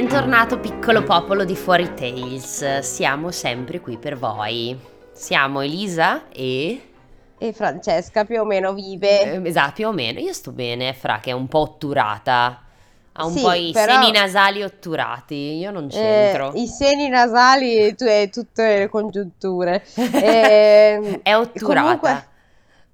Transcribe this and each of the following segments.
Bentornato piccolo popolo di Fuori Tales, siamo sempre qui per voi. Siamo Elisa e... E Francesca più o meno vive. Eh, esatto, più o meno. Io sto bene, Fra, che è un po' otturata. Ha un Sì, po' i però- seni nasali otturati, io non c'entro. Eh, I seni nasali e tutte le congiunture. Ehm, È otturata. comunque-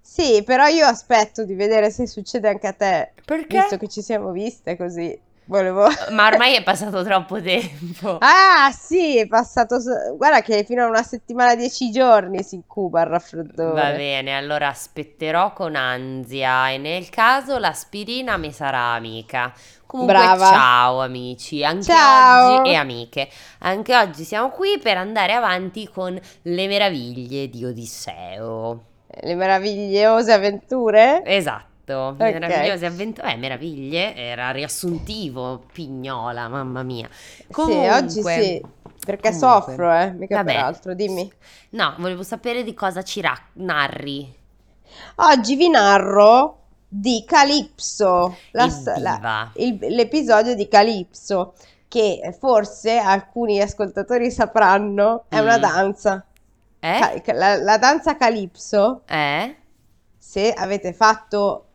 sì, però io aspetto di vedere se succede anche a te, Perché? visto che ci siamo viste così. Volevo... Ma ormai è passato troppo tempo. Ah, sì, è passato. Guarda che fino a una settimana, dieci giorni si incuba il raffreddore. Va bene, allora aspetterò con ansia e nel caso l'aspirina mi sarà amica. Comunque Brava. ciao amici, anche Ciao. oggi e amiche. Anche oggi siamo qui per andare avanti con le meraviglie di Odisseo. Le meravigliose avventure? Esatto, Ok. meravigliose avventure. Eh, meraviglie, era riassuntivo, pignola, mamma mia. Sì, Comunque, oggi sì, perché comunque. soffro, eh, mica Vabbè. per altro, dimmi. No, volevo sapere di cosa ci ra- narri. Oggi vi narro di Calypso, la la- il- l'episodio di Calypso, che forse alcuni ascoltatori sapranno, è una Mm. danza. Eh? La, la danza Calypso, Eh? se avete fatto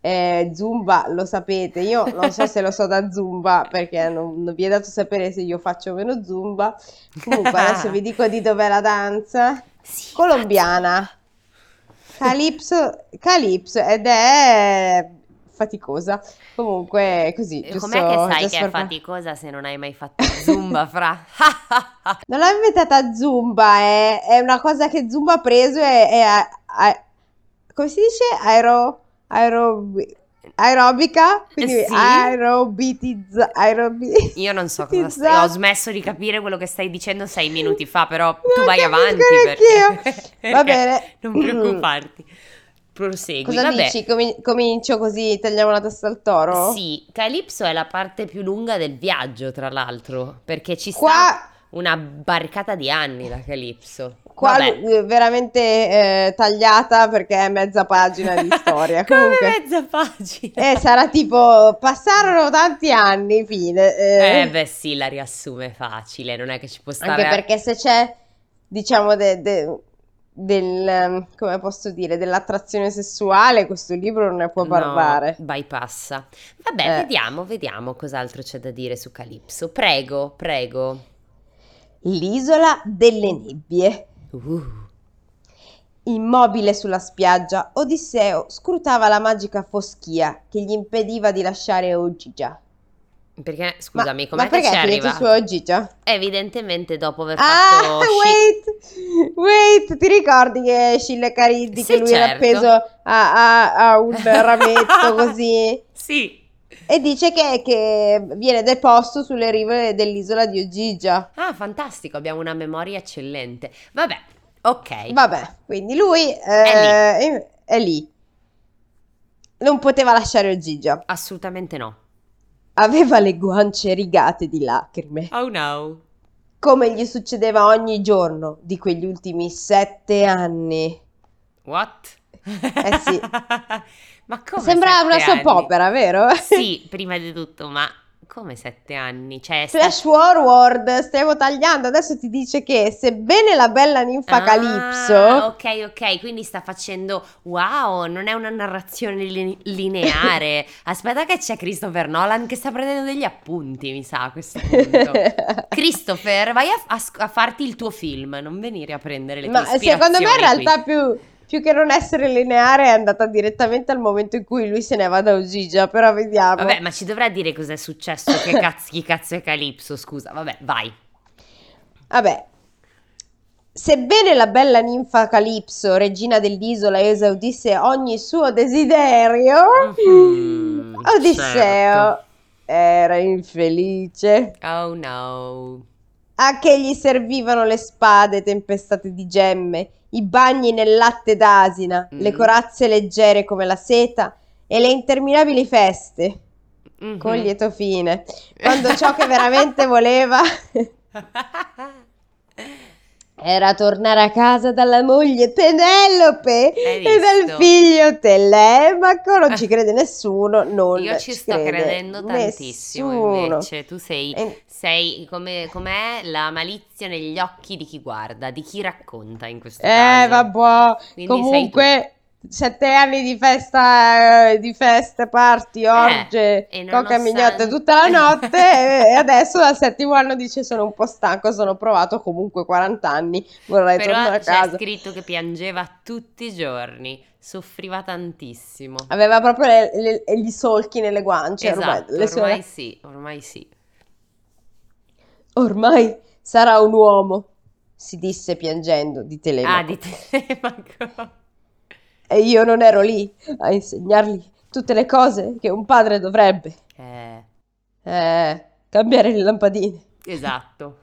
eh, Zumba, lo sapete. Io non so se lo so da Zumba, perché non, non vi è dato sapere se io faccio o meno Zumba. Comunque, adesso vi dico di dov'è la danza. Sì, Colombiana. Calypso, Calypso ed è faticosa. Comunque, così, Eh, giusto, Com'è che sai che è faticosa se non hai mai fatto zumba, fra? Non l'ho inventata Zumba, è, è una cosa che Zumba ha preso e è, come si dice? Aero, aerobi- aerobica? Quindi Eh, sì. aerobitizza, aerobi- Io non so cosa stai... Ho smesso di capire quello che stai dicendo sei minuti fa, però Non tu vai avanti perché... Va bene. Non preoccuparti. Prosegui. Cosa Vabbè. dici? Comin- comincio così, tagliamo la testa al toro? Sì, Calypso è la parte più lunga del viaggio, tra l'altro, perché ci sta Qua, una barcata di anni da Calypso. qua Vabbè. eh, veramente eh, tagliata perché è mezza pagina di storia. Come Comunque, mezza pagina. eh, sarà tipo, passarono tanti anni, fine. eh. Eh beh sì, la riassume facile, non è che ci può stare... Anche perché se c'è, diciamo, de- de- del, ehm, come posso dire, dell'attrazione sessuale, questo libro non ne può No, parlare. bypassa. Vabbè, Eh. vediamo, vediamo cos'altro c'è da dire su Calypso. Prego, prego. L'isola delle nebbie. Uh, Immobile sulla spiaggia, Odisseo scrutava la magica foschia che gli impediva di lasciare Ogigia. perché, scusami, ma, com'è ma che perché ci hai finito arrivato? su Ogigia? Evidentemente dopo aver Ah, fatto... sci- wait, wait, ti ricordi che Scille Cariddi Sì, che lui era certo. appeso a, a- a un rametto così? Sì. E dice che, che viene deposto sulle rive dell'isola di Ogigia. Ah, fantastico, abbiamo una memoria eccellente. Vabbè, ok. Vabbè, quindi lui eh, È è lì. Non poteva lasciare Ogigia. Assolutamente no. Aveva le guance rigate di lacrime, Oh no. come gli succedeva ogni giorno di quegli ultimi sette anni. What? Eh sì. ma come Sembrava una soap opera, vero? Sì, prima di tutto, ma come sette anni? Cioè, è sta- Flash forward, stiamo tagliando. Adesso ti dice che sebbene la bella ninfa Ah, Calypso ok, ok, quindi sta facendo wow, non è una narrazione li- lineare. Aspetta che c'è Christopher Nolan che sta prendendo degli appunti, mi sa, a questo punto. Christopher, vai a, a a farti il tuo film, non venire a prendere le tue Ma secondo me in realtà più, più che non essere lineare è andata diretamente al momento in cui lui se ne va da Ogigia, però vediamo. Vabbè, ma ci dovrà dire cos'è successo, che cazzo, chi cazzo è Calypso, scusa, vabbè, vai. Vabbè. Sebbene la bella ninfa Calypso, regina dell'isola, esaudisse ogni suo desiderio, Mhm, Odisseo certo. era infelice. Oh no. A che gli servivano le spade tempestate di gemme, i bagni nel latte d'asina, le Mm. corazze leggere come la seta e le interminabili feste, Mhm. con lieto fine, quando ciò che veramente voleva era tornare a casa dalla moglie Penelope e dal figlio Telemaco. Non ci crede nessuno, non Io ci sto crede credendo tantissimo nessuno. invece. Tu sei, E- sei come com'è la malizia negli occhi di chi guarda, di chi racconta in questo Eh, caso. vabbè, Quindi comunque sette anni di festa, eh, di feste, party, orge, e coca e mignotte tutta la notte e adesso al settimo anno dice sono un po' stanco, sono provato comunque 40 anni, vorrei Però tornare a c'è casa. scritto che piangeva tutti i giorni, soffriva tantissimo. Aveva proprio le- le- gli solchi nelle guance, ormai, Esatto, sue- ormai sì, ormai sì. ormai sarà un uomo, si disse piangendo di Telemaco. Ah, di Telemaco. E io non ero lì a insegnargli tutte le cose che un padre dovrebbe. Eh, Eh, cambiare le lampadine. esatto.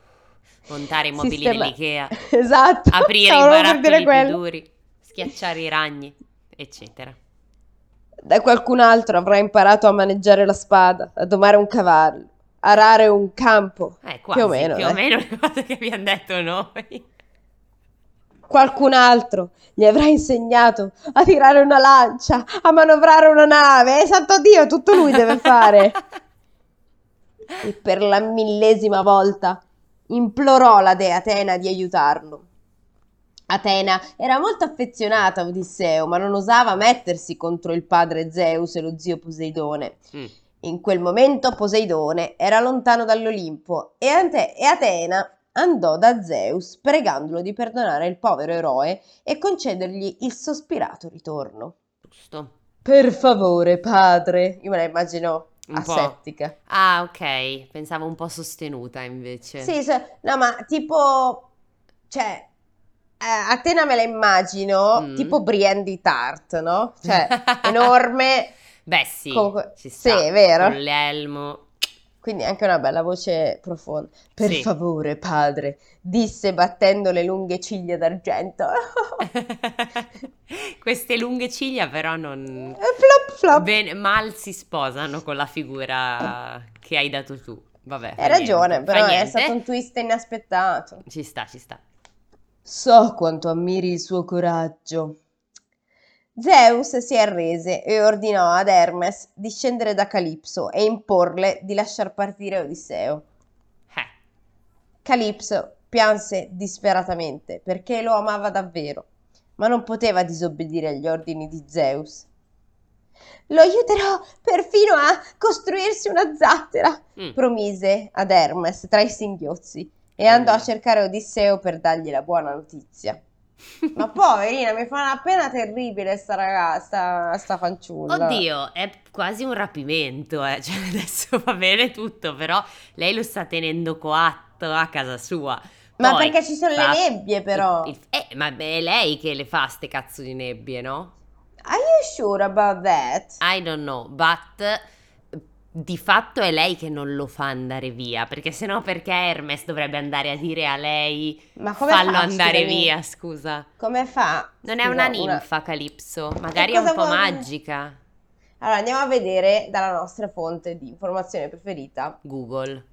Montare i mobili Sistema- dell'Ikea, Esatto. aprire i per dire barattoli più duri, schiacciare i ragni, eccetera. Da qualcun altro avrà imparato a maneggiare la spada, a domare un cavallo, arare un campo. Eh, quasi, Più o meno, più o eh. meno le cose che abbiamo detto noi. Qualcun altro gli avrà insegnato a tirare una lancia, a manovrare una nave. E santo Dio, tutto lui deve fare. E per la millesima volta implorò la dea Atena di aiutarlo. Atena era molto affezionata a Odisseo, ma non osava mettersi contro il padre Zeus e lo zio Poseidone. Mm. In quel momento Poseidone era lontano dall'Olimpo e, Ante- e Atena andò da Zeus pregandolo di perdonare il povero eroe e concedergli il sospirato ritorno. Giusto. Per favore, padre. Io me la immagino Un po'. asettica. Ah, ok, pensavo un po' sostenuta invece. Sì, se- no, ma tipo, cioè, eh, Atena me la immagino Mm. tipo Brienne di Tart, no? Cioè, enorme, Beh, sì, Comunque- ci sì, sta. è vero. Con l'elmo. Quindi anche una bella voce profonda. Per Sì. favore, padre, disse battendo le lunghe ciglia d'argento. Queste lunghe ciglia però non... flop flop. Bene, mal si sposano con la figura che hai dato tu. Vabbè, Hai ragione, niente, però è stato un twist inaspettato. Ci sta, ci sta. So quanto ammiri il suo coraggio. Zeus si arrese e ordinò ad Hermes di scendere da Calipso e imporle di lasciar partire Odisseo. Eh, Calipso pianse disperatamente perché lo amava davvero, ma non poteva disobbedire agli ordini di Zeus. Lo aiuterò perfino a costruirsi una zattera, mm. promise ad Hermes tra i singhiozzi e andò a cercare Odisseo per dargli la buona notizia. Ma poverina, mi fa una pena terribile sta ragazza, sta fanciulla. Oddio, è quasi un rapimento, eh. Cioè, adesso va bene tutto, però lei lo sta tenendo coatto a casa sua. Ma Poi perché ci sono fa- le nebbie però? il- il- eh, ma è lei che le fa ste cazzo di nebbie, no? Are you sure about that? I don't know, but di fatto è lei che non lo fa andare via, perché sennò perché Hermes dovrebbe andare a dire a lei Ma come fallo fa, andare scusami? via, scusa. Come fa? Non è una ninfa, Calypso, magari è un po' vuole- magica. Allora, andiamo a vedere dalla nostra fonte di informazione preferita, Google,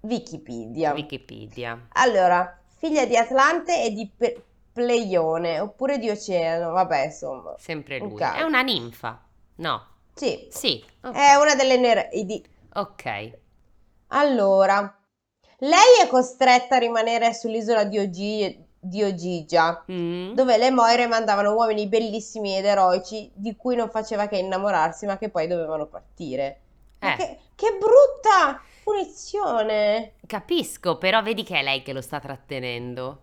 Wikipedia. Wikipedia. Allora, figlia di Atlante e di Pe- Pleione, oppure di Oceano, vabbè, insomma. Sempre lui. Ok. È una ninfa. No. Sì, Sì. ok. è una delle Nereidi. Ok. Allora, lei è costretta a rimanere sull'isola di, Ogi- di Ogigia, Mm. dove le Moire mandavano uomini bellissimi ed eroici di cui non faceva che innamorarsi, ma che poi dovevano partire. Eh. che, che brutta punizione! Capisco, però vedi che è lei che lo sta trattenendo.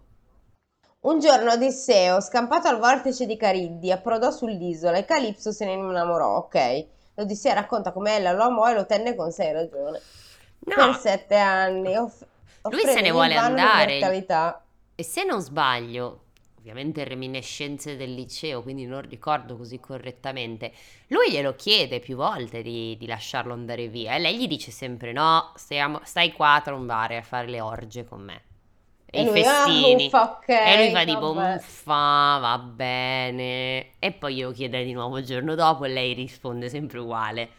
Un giorno Odisseo, scampato al vortice di Cariddi, approdò sull'isola e Calipso se ne innamorò, ok? L'Odissea racconta come ella lo amò e lo tenne con sé, hai ragione. Per No, sette anni, off- Lui se ne vuole andare. e se non sbaglio, ovviamente reminiscenze del liceo, quindi non ricordo così correttamente, lui glielo chiede più volte di, di lasciarlo andare via e lei gli dice sempre no, stiamo- stai qua a trombare a fare le orge con me. E, i lui, ah, festini. uffa, ok, e lui fa tipo, vabbè. muffa, va bene. E poi glielo chiede di nuovo il giorno dopo e lei risponde sempre uguale.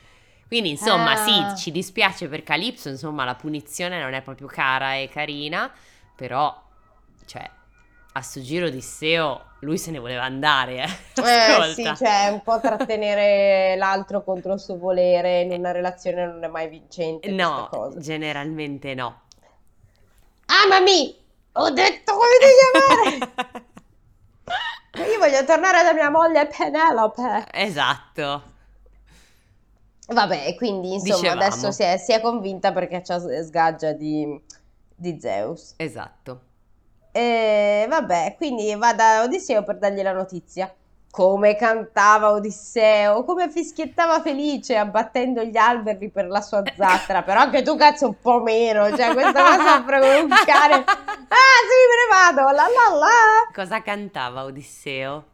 Quindi, insomma, Ah. sì, ci dispiace per Calypso, insomma, la punizione non è proprio cara e carina, però, cioè, a sto giro Odisseo lui se ne voleva andare, eh. Eh sì, cioè un po' trattenere l'altro contro il suo volere in una relazione non è mai vincente. No, generalmente no. Amami! Ho detto come devi chiamare! Io voglio tornare da mia moglie Penelope. Esatto. Vabbè, quindi insomma Dicevamo. adesso si è, si è, convinta perché c'è sgaggia di, di Zeus. Esatto. E vabbè, quindi va da Odisseo per dargli la notizia. Come cantava Odisseo, come fischiettava felice abbattendo gli alberi per la sua zattera. Però anche tu cazzo un po' meno, cioè questa cosa proprio un cane. Ah sì, me ne vado, la la la. Cosa cantava Odisseo?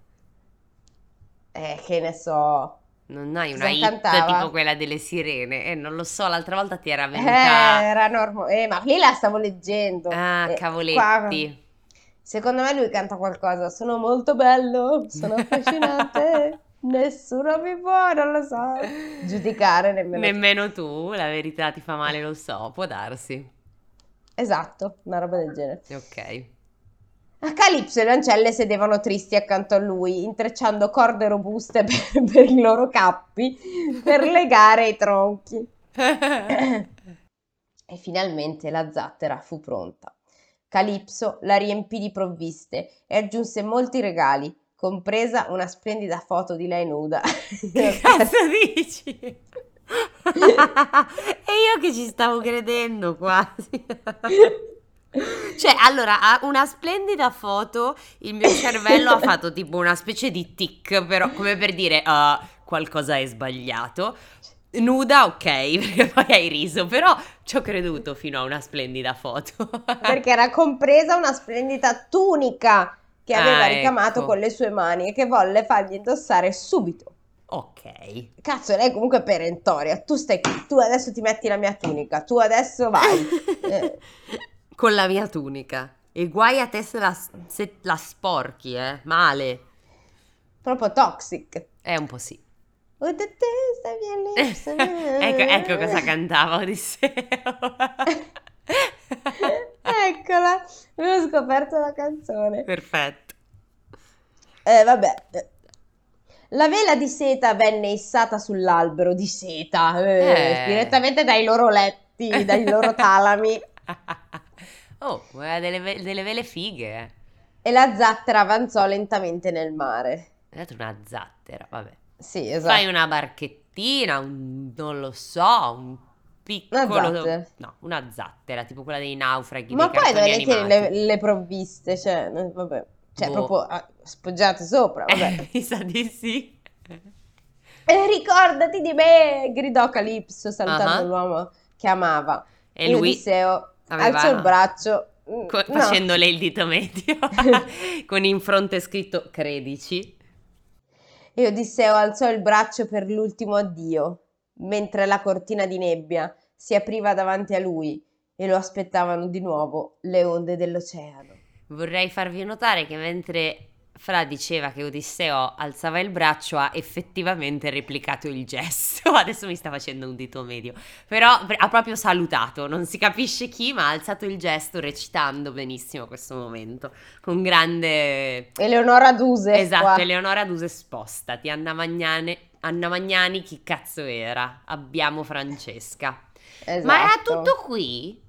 Eh, che ne so. Non hai una hit cantava? tipo quella delle sirene? Eh, non lo so, l'altra volta ti era venuta... Eh, era normale. Eh, ma lì la stavo leggendo. Ah, eh, cavoletti. Qua... Secondo me lui canta qualcosa. Sono molto bello, sono affascinante. Nessuno mi può, non lo so, giudicare nemmeno, nemmeno tu. La verità ti fa male, lo so, può darsi. Esatto, una roba del genere. Ok. A Calipso e le ancelle sedevano tristi accanto a lui, intrecciando corde robuste per, per i loro cappi per legare i tronchi. e finalmente la zattera fu pronta. Calipso la riempì di provviste e aggiunse molti regali, compresa una splendida foto di lei nuda. Che cazzo dici? e io che ci stavo credendo quasi. Cioè, allora, una splendida foto, il mio cervello ha fatto tipo una specie di tic, però come per dire uh, qualcosa è sbagliato. Nuda, ok, perché poi hai riso, però ci ho creduto fino a una splendida foto. perché era compresa una splendida tunica che aveva ah, ricamato ecco. con le sue mani e che volle fargli indossare subito. Ok. Cazzo, lei comunque è perentoria. Tu stai qui, tu adesso ti metti la mia tunica, tu adesso vai. eh. Con la mia tunica. E guai a te se la, se la sporchi, eh. Male. Proprio toxic. È un po' sì. With the taste of your lips. ecco, ecco cosa cantava Odisseo. Eccola, avevo scoperto la canzone. Perfetto. Eh, vabbè. La vela di seta venne issata sull'albero di seta, eh, eh. direttamente dai loro letti, dai loro talami. oh, delle, ve- delle vele fighe. Eh. E la zattera avanzò lentamente nel mare. Detto una zattera, vabbè. Sì, esatto. Fai una barchettina, un, non lo so, un piccolo... Una zattera. No, una zattera, tipo quella dei naufraghi. Ma dei poi dove le, le, le provviste, cioè, vabbè. Cioè, boh. proprio ah, spoggiate sopra, vabbè. Mi sa di sì. E ricordati di me, gridò Calipso salutando uh-huh. l'uomo che amava. E lui Odisseo aveva... alzò il braccio. Co- no. Facendole il dito medio, con in fronte scritto credici e Odisseo alzò il braccio per l'ultimo addio, mentre la cortina di nebbia si apriva davanti a lui e lo aspettavano di nuovo le onde dell'oceano. Vorrei farvi notare che mentre fra diceva che Odisseo alzava il braccio, ha effettivamente replicato il gesto. Adesso mi sta facendo un dito medio. Però ha proprio salutato, non si capisce chi, ma ha alzato il gesto recitando benissimo questo momento. Con grande... Eleonora Duse. Esatto, qua. Eleonora Duse spostati. Anna Magnani, Anna Magnani chi cazzo era? Abbiamo Francesca. Esatto. Ma era tutto qui?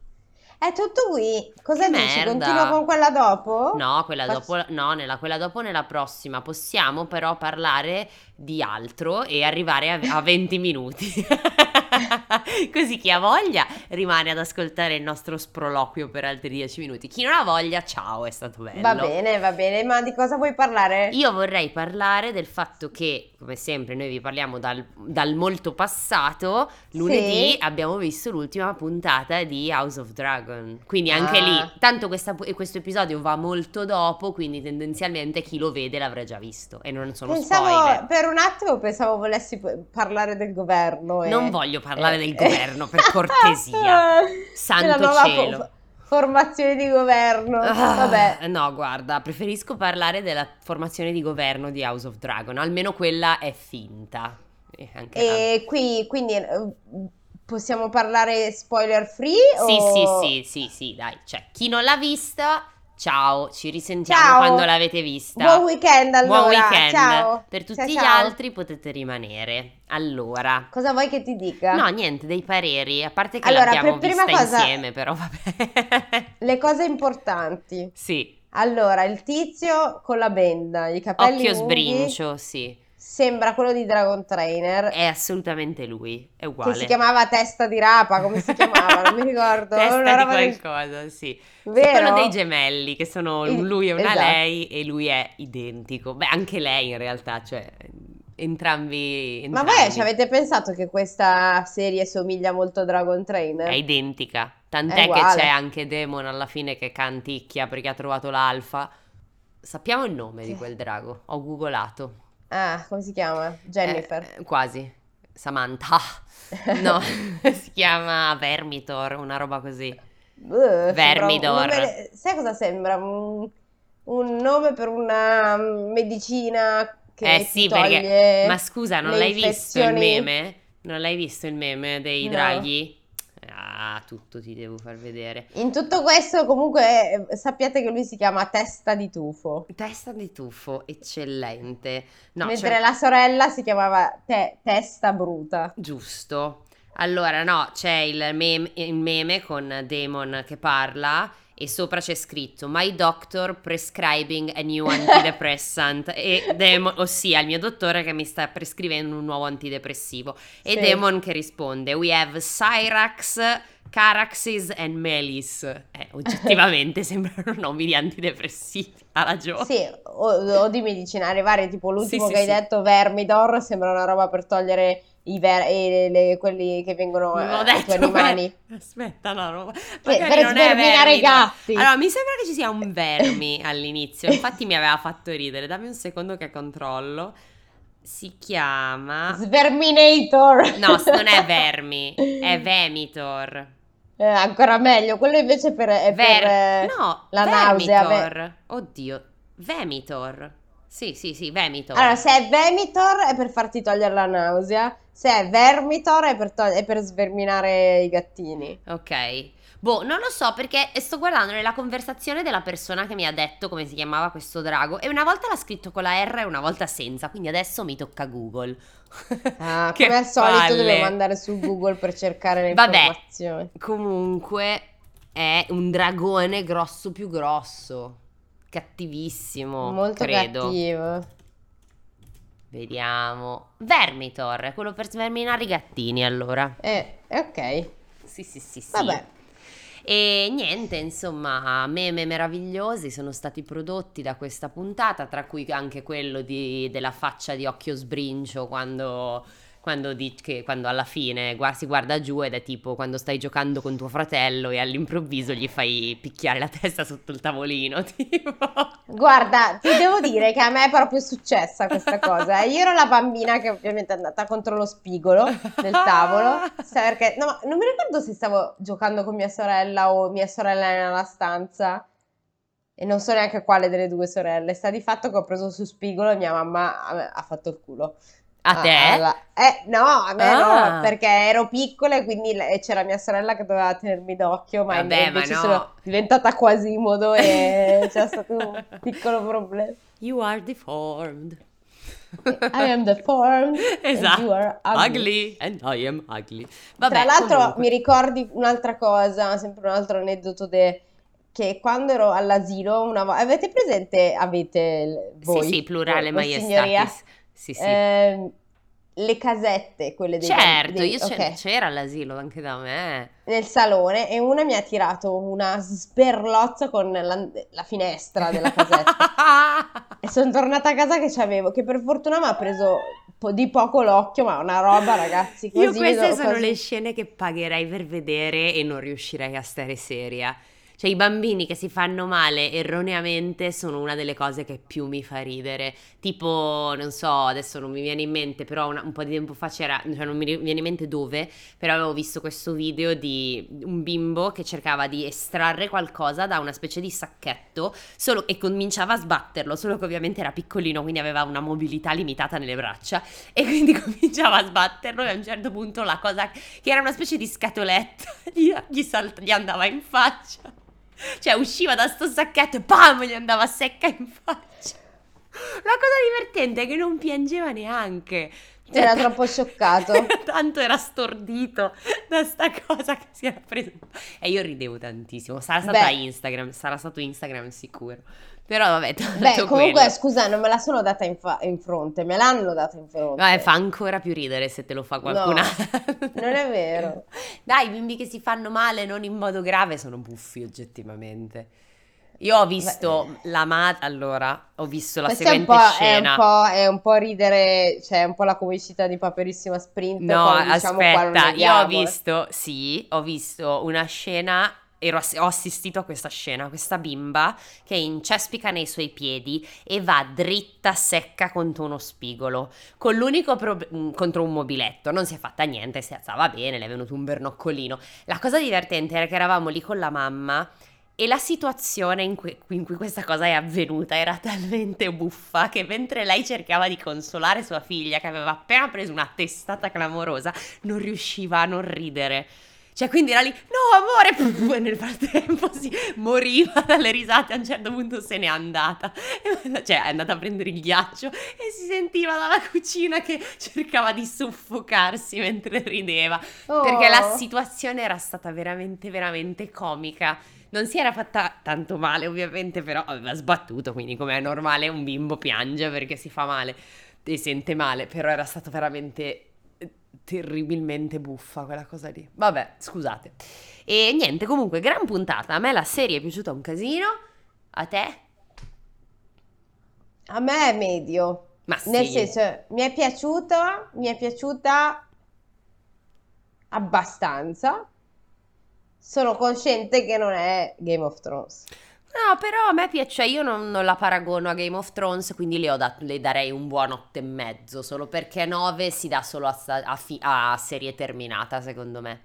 È tutto qui. Cosa che dici? Merda. Continuo con quella dopo? No, quella Faccio... dopo, no, nella, quella dopo nella prossima. Possiamo però parlare di altro e arrivare a, a 20 minuti. Così chi ha voglia rimane ad ascoltare il nostro sproloquio per altri 10 minuti. Chi non ha voglia, ciao, è stato bello. Va bene, va bene, ma di cosa vuoi parlare? Io vorrei parlare del fatto che, come sempre, noi vi parliamo dal, dal molto passato. Lunedì sì. abbiamo visto l'ultima puntata di House of Dragon. Quindi anche ah. lì, tanto questa, questo episodio va molto dopo, quindi tendenzialmente chi lo vede l'avrà già visto. E non sono pensavo, spoiler. Per un attimo pensavo volessi parlare del governo. E... Non voglio parlare del governo, per cortesia. Santo cielo. Po- formazione di governo. Ah, Vabbè. No, guarda, preferisco parlare della formazione di governo di House of Dragon, almeno quella è finta. E, e qui, quindi eh, possiamo parlare spoiler free? Sì, o... sì, sì, sì, sì, dai. Cioè, chi non l'ha vista Ciao, ci risentiamo Ciao. quando l'avete vista. Buon weekend allora. Buon weekend. Ciao. Per tutti Ciao, gli ciao. altri potete rimanere. Allora, Cosa vuoi che ti dica? no, niente, dei pareri, a parte che Allora, l'abbiamo per prima vista cosa- insieme, però vabbè. Le cose importanti. sì, Allora, il tizio con la benda, i capelli occhio lunghi, sbrincio, sì. Sembra quello di Dragon Trainer. È assolutamente lui, è uguale. Che si chiamava Testa di Rapa, come si chiamava? Non mi ricordo. Testa Una di roba del- qualcosa, sì. Sì, Vero? quello dei gemelli, che sono lui è una esatto. lei e lui è identico. Beh, anche lei in realtà, cioè entrambi, Ma entrambi. voi ci avete pensato che questa serie somiglia molto a Dragon Trainer? È identica. Tant'è È che c'è anche Demon alla fine che canticchia perché ha trovato l'alfa. Sappiamo il nome di quel drago. Ho googolato. Ah, come si chiama? Jennifer. Eh, quasi. Samantha. No, si chiama Vermitor, una roba così. Uh, sembra Vermidor. nome- sai cosa sembra? Un, un nome per una medicina che Eh sì, toglie perché... Ma scusa, non l'hai visto il meme? Non l'hai visto il meme dei No. draghi? Ah, tutto ti devo far vedere. In tutto questo, comunque, eh, sappiate che lui si chiama Testa di Tufo. Testa di tuffo, eccellente. No, mentre cioè- la sorella si chiamava Te- Testa Bruta. Giusto. Allora, no, c'è il meme, il meme con Damon che parla e sopra c'è scritto My doctor prescribing a new antidepressant e Damon, ossia il mio dottore che mi sta prescrivendo un nuovo antidepressivo e Sì. Damon che risponde We have Cyrax, Caraxes and Melis. Eh, oggettivamente sembrano nomi di antidepressivi, ha ragione. Sì, o, o di medicinali vari, tipo l'ultimo Sì, sì, che hai sì. detto, Vermidor, sembra una roba per togliere i ver- e le- quelli che vengono Non eh, detto animali. eh, Aspetta, no, no. Per- per sverminare i gatti. Allora, mi sembra che ci sia un vermi all'inizio. Infatti mi aveva fatto ridere. Dammi un secondo che controllo. Si chiama Sverminator! No, non è vermi, è Vemitor. Eh, ancora meglio, quello invece per, è per Ver- eh, no, la nausea. ve- Vermitor. Oddio, Vemitor. Sì, sì, sì, Vemitor. Allora, se è Vemitor è per farti togliere la nausea, se è Vermitor è per, tog- è per sverminare i gattini. Ok. Boh, non lo so perché sto guardando nella conversazione della persona che mi ha detto come si chiamava questo drago e una volta l'ha scritto con la R e una volta senza, quindi adesso mi tocca Google. Ah, Che come al solito palle. dobbiamo andare su Google per cercare le Vabbè. informazioni. Comunque è un dragone grosso più grosso. Cattivissimo, Molto credo. cattivo. Vediamo. Vermitor, quello per sverminare i gattini allora. Eh, ok. Sì, sì, sì, sì. Vabbè. E niente, insomma, meme meravigliosi sono stati prodotti da questa puntata, tra cui anche quello di- della faccia di occhio sbrincio quando, quando, di- che- quando alla fine gua- si guarda giù ed è tipo quando stai giocando con tuo fratello e all'improvviso gli fai picchiare la testa sotto il tavolino, tipo. Guarda, ti devo dire che a me è proprio successa questa cosa. Io ero la bambina che ovviamente è andata contro lo spigolo del tavolo. perché? No, non mi ricordo se stavo giocando con mia sorella o mia sorella era nella stanza. E non so neanche quale delle due sorelle. Sta di fatto che ho preso su spigolo e mia mamma ha, ha fatto il culo. A te? Ah, alla- eh, no, a me Ah. no, perché ero piccola e quindi c'era mia sorella che doveva tenermi d'occhio, ma Vabbè, ma invece no. sono diventata Quasimodo e c'è stato un piccolo problema. You are deformed. I am deformed Esatto. and ugly. ugly and I am ugly. Vabbè, Tra l'altro comunque. mi ricordi un'altra cosa, sempre un altro aneddoto de- che quando ero all'asilo una volta... Avete presente, avete voi? Sì, sì, plurale voi, signoria? Sì, sì. Ehm, le casette, quelle dei certo, dei- io c'è- ok. c'era all'asilo anche da me. nel salone e una mi ha tirato una sberlozza con la, la finestra della casetta. e sono tornata a casa che c'avevo, che per fortuna mi ha preso po- di poco l'occhio, ma una roba, ragazzi. Io così queste vedo sono così. le scene che pagherei per vedere e non riuscirei a stare seria. Cioè i bambini che si fanno male erroneamente sono una delle cose che più mi fa ridere. Tipo, non so, adesso non mi viene in mente, però una- un po' di tempo fa c'era, cioè non mi viene in mente dove, però avevo visto questo video di un bimbo che cercava di estrarre qualcosa da una specie di sacchetto solo, e cominciava a sbatterlo, solo che ovviamente era piccolino, quindi aveva una mobilità limitata nelle braccia e quindi cominciava a sbatterlo e a un certo punto la cosa che era una specie di scatoletta gli, gli salt- gli andava in faccia. Cioè, usciva da sto sacchetto e pam, gli andava secca in faccia. La cosa divertente è che non piangeva neanche. Cioè, Era troppo scioccato. Tanto era stordito da sta cosa che si era preso. E io ridevo tantissimo. Sarà stato Beh. Instagram, sarà stato Instagram sicuro. Però vabbè, detto Beh, comunque, quello. scusa, non me la sono data in, fa- in fronte, me l'hanno data in fronte. Vabbè, fa ancora più ridere se te lo fa qualcun No, altro. non è vero. Dai, i bimbi che si fanno male non in modo grave sono buffi oggettivamente. Io ho visto la madre, allora, ho visto la Questo è seguente po', è, un scena. è un po' ridere, cioè un po' la comicità di Paperissima Sprint. No, quando diciamo aspetta, io ho eh. visto, sì, ho visto una scena, ero ho assistito a questa scena, questa bimba che incespica nei suoi piedi e va dritta secca contro uno spigolo, con l'unico prob- mm, contro un mobiletto, non si è fatta niente, si alzava bene, le è venuto un bernoccolino. La cosa divertente era che eravamo lì con la mamma e la situazione in cui, in cui questa cosa è avvenuta era talmente buffa che mentre lei cercava di consolare sua figlia che aveva appena preso una testata clamorosa, non riusciva a non ridere. Cioè, quindi era lì, no amore, e nel frattempo si moriva dalle risate, a un certo punto se n'è andata, cioè è andata a prendere il ghiaccio e si sentiva dalla cucina che cercava di soffocarsi mentre rideva, perché la Oh. situazione era stata veramente, veramente comica. Non si era fatta tanto male, ovviamente, però aveva sbattuto, quindi come è normale un bimbo piange perché si fa male e sente male, però era stato veramente eh, terribilmente buffa quella cosa lì. Vabbè, scusate. E niente, comunque, gran puntata. A me la serie è piaciuta un casino. A te? A me è medio. Ma sì. Nel senso, mi è piaciuta, mi è piaciuta abbastanza. Sono consciente che non è Game of Thrones. No, però a me piace, io non, non la paragono a Game of Thrones, quindi le, ho dat- le darei un buon 8 e mezzo, solo perché 9 si dà solo a, a fi- a serie terminata, secondo me.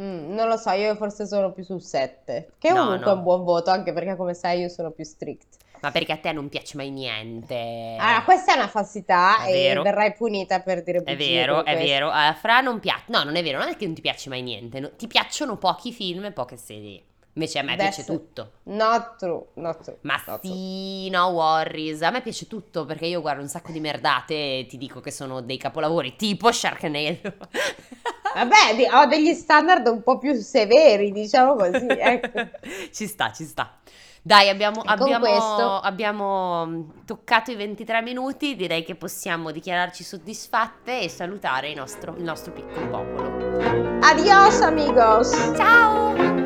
Mm, non lo so, io forse sono più sul 7, che No, comunque no. è un buon voto, anche perché come sai io sono più strict. Ma perché a te non piace mai niente? Allora, questa è una falsità È e vero. verrai punita per dire È bugie vero, come è vero. A Fra non piace. No, non è vero, non è che non ti piace mai niente. no- ti piacciono pochi film e poche serie. Invece a me piace Adesso- tutto. Not true, not true. Ma not true. sì, no worries. A me piace tutto perché io guardo un sacco di merdate e ti dico che sono dei capolavori, tipo Sharknado. Vabbè, ho degli standard un po' più severi, diciamo così, ecco. ci sta, ci sta. Dai, abbiamo, abbiamo- questo- abbiamo mm, toccato i 23 minuti. Direi che possiamo dichiararci soddisfatte e salutare il nostro, il nostro piccolo popolo. Adios, amigos! Ciao!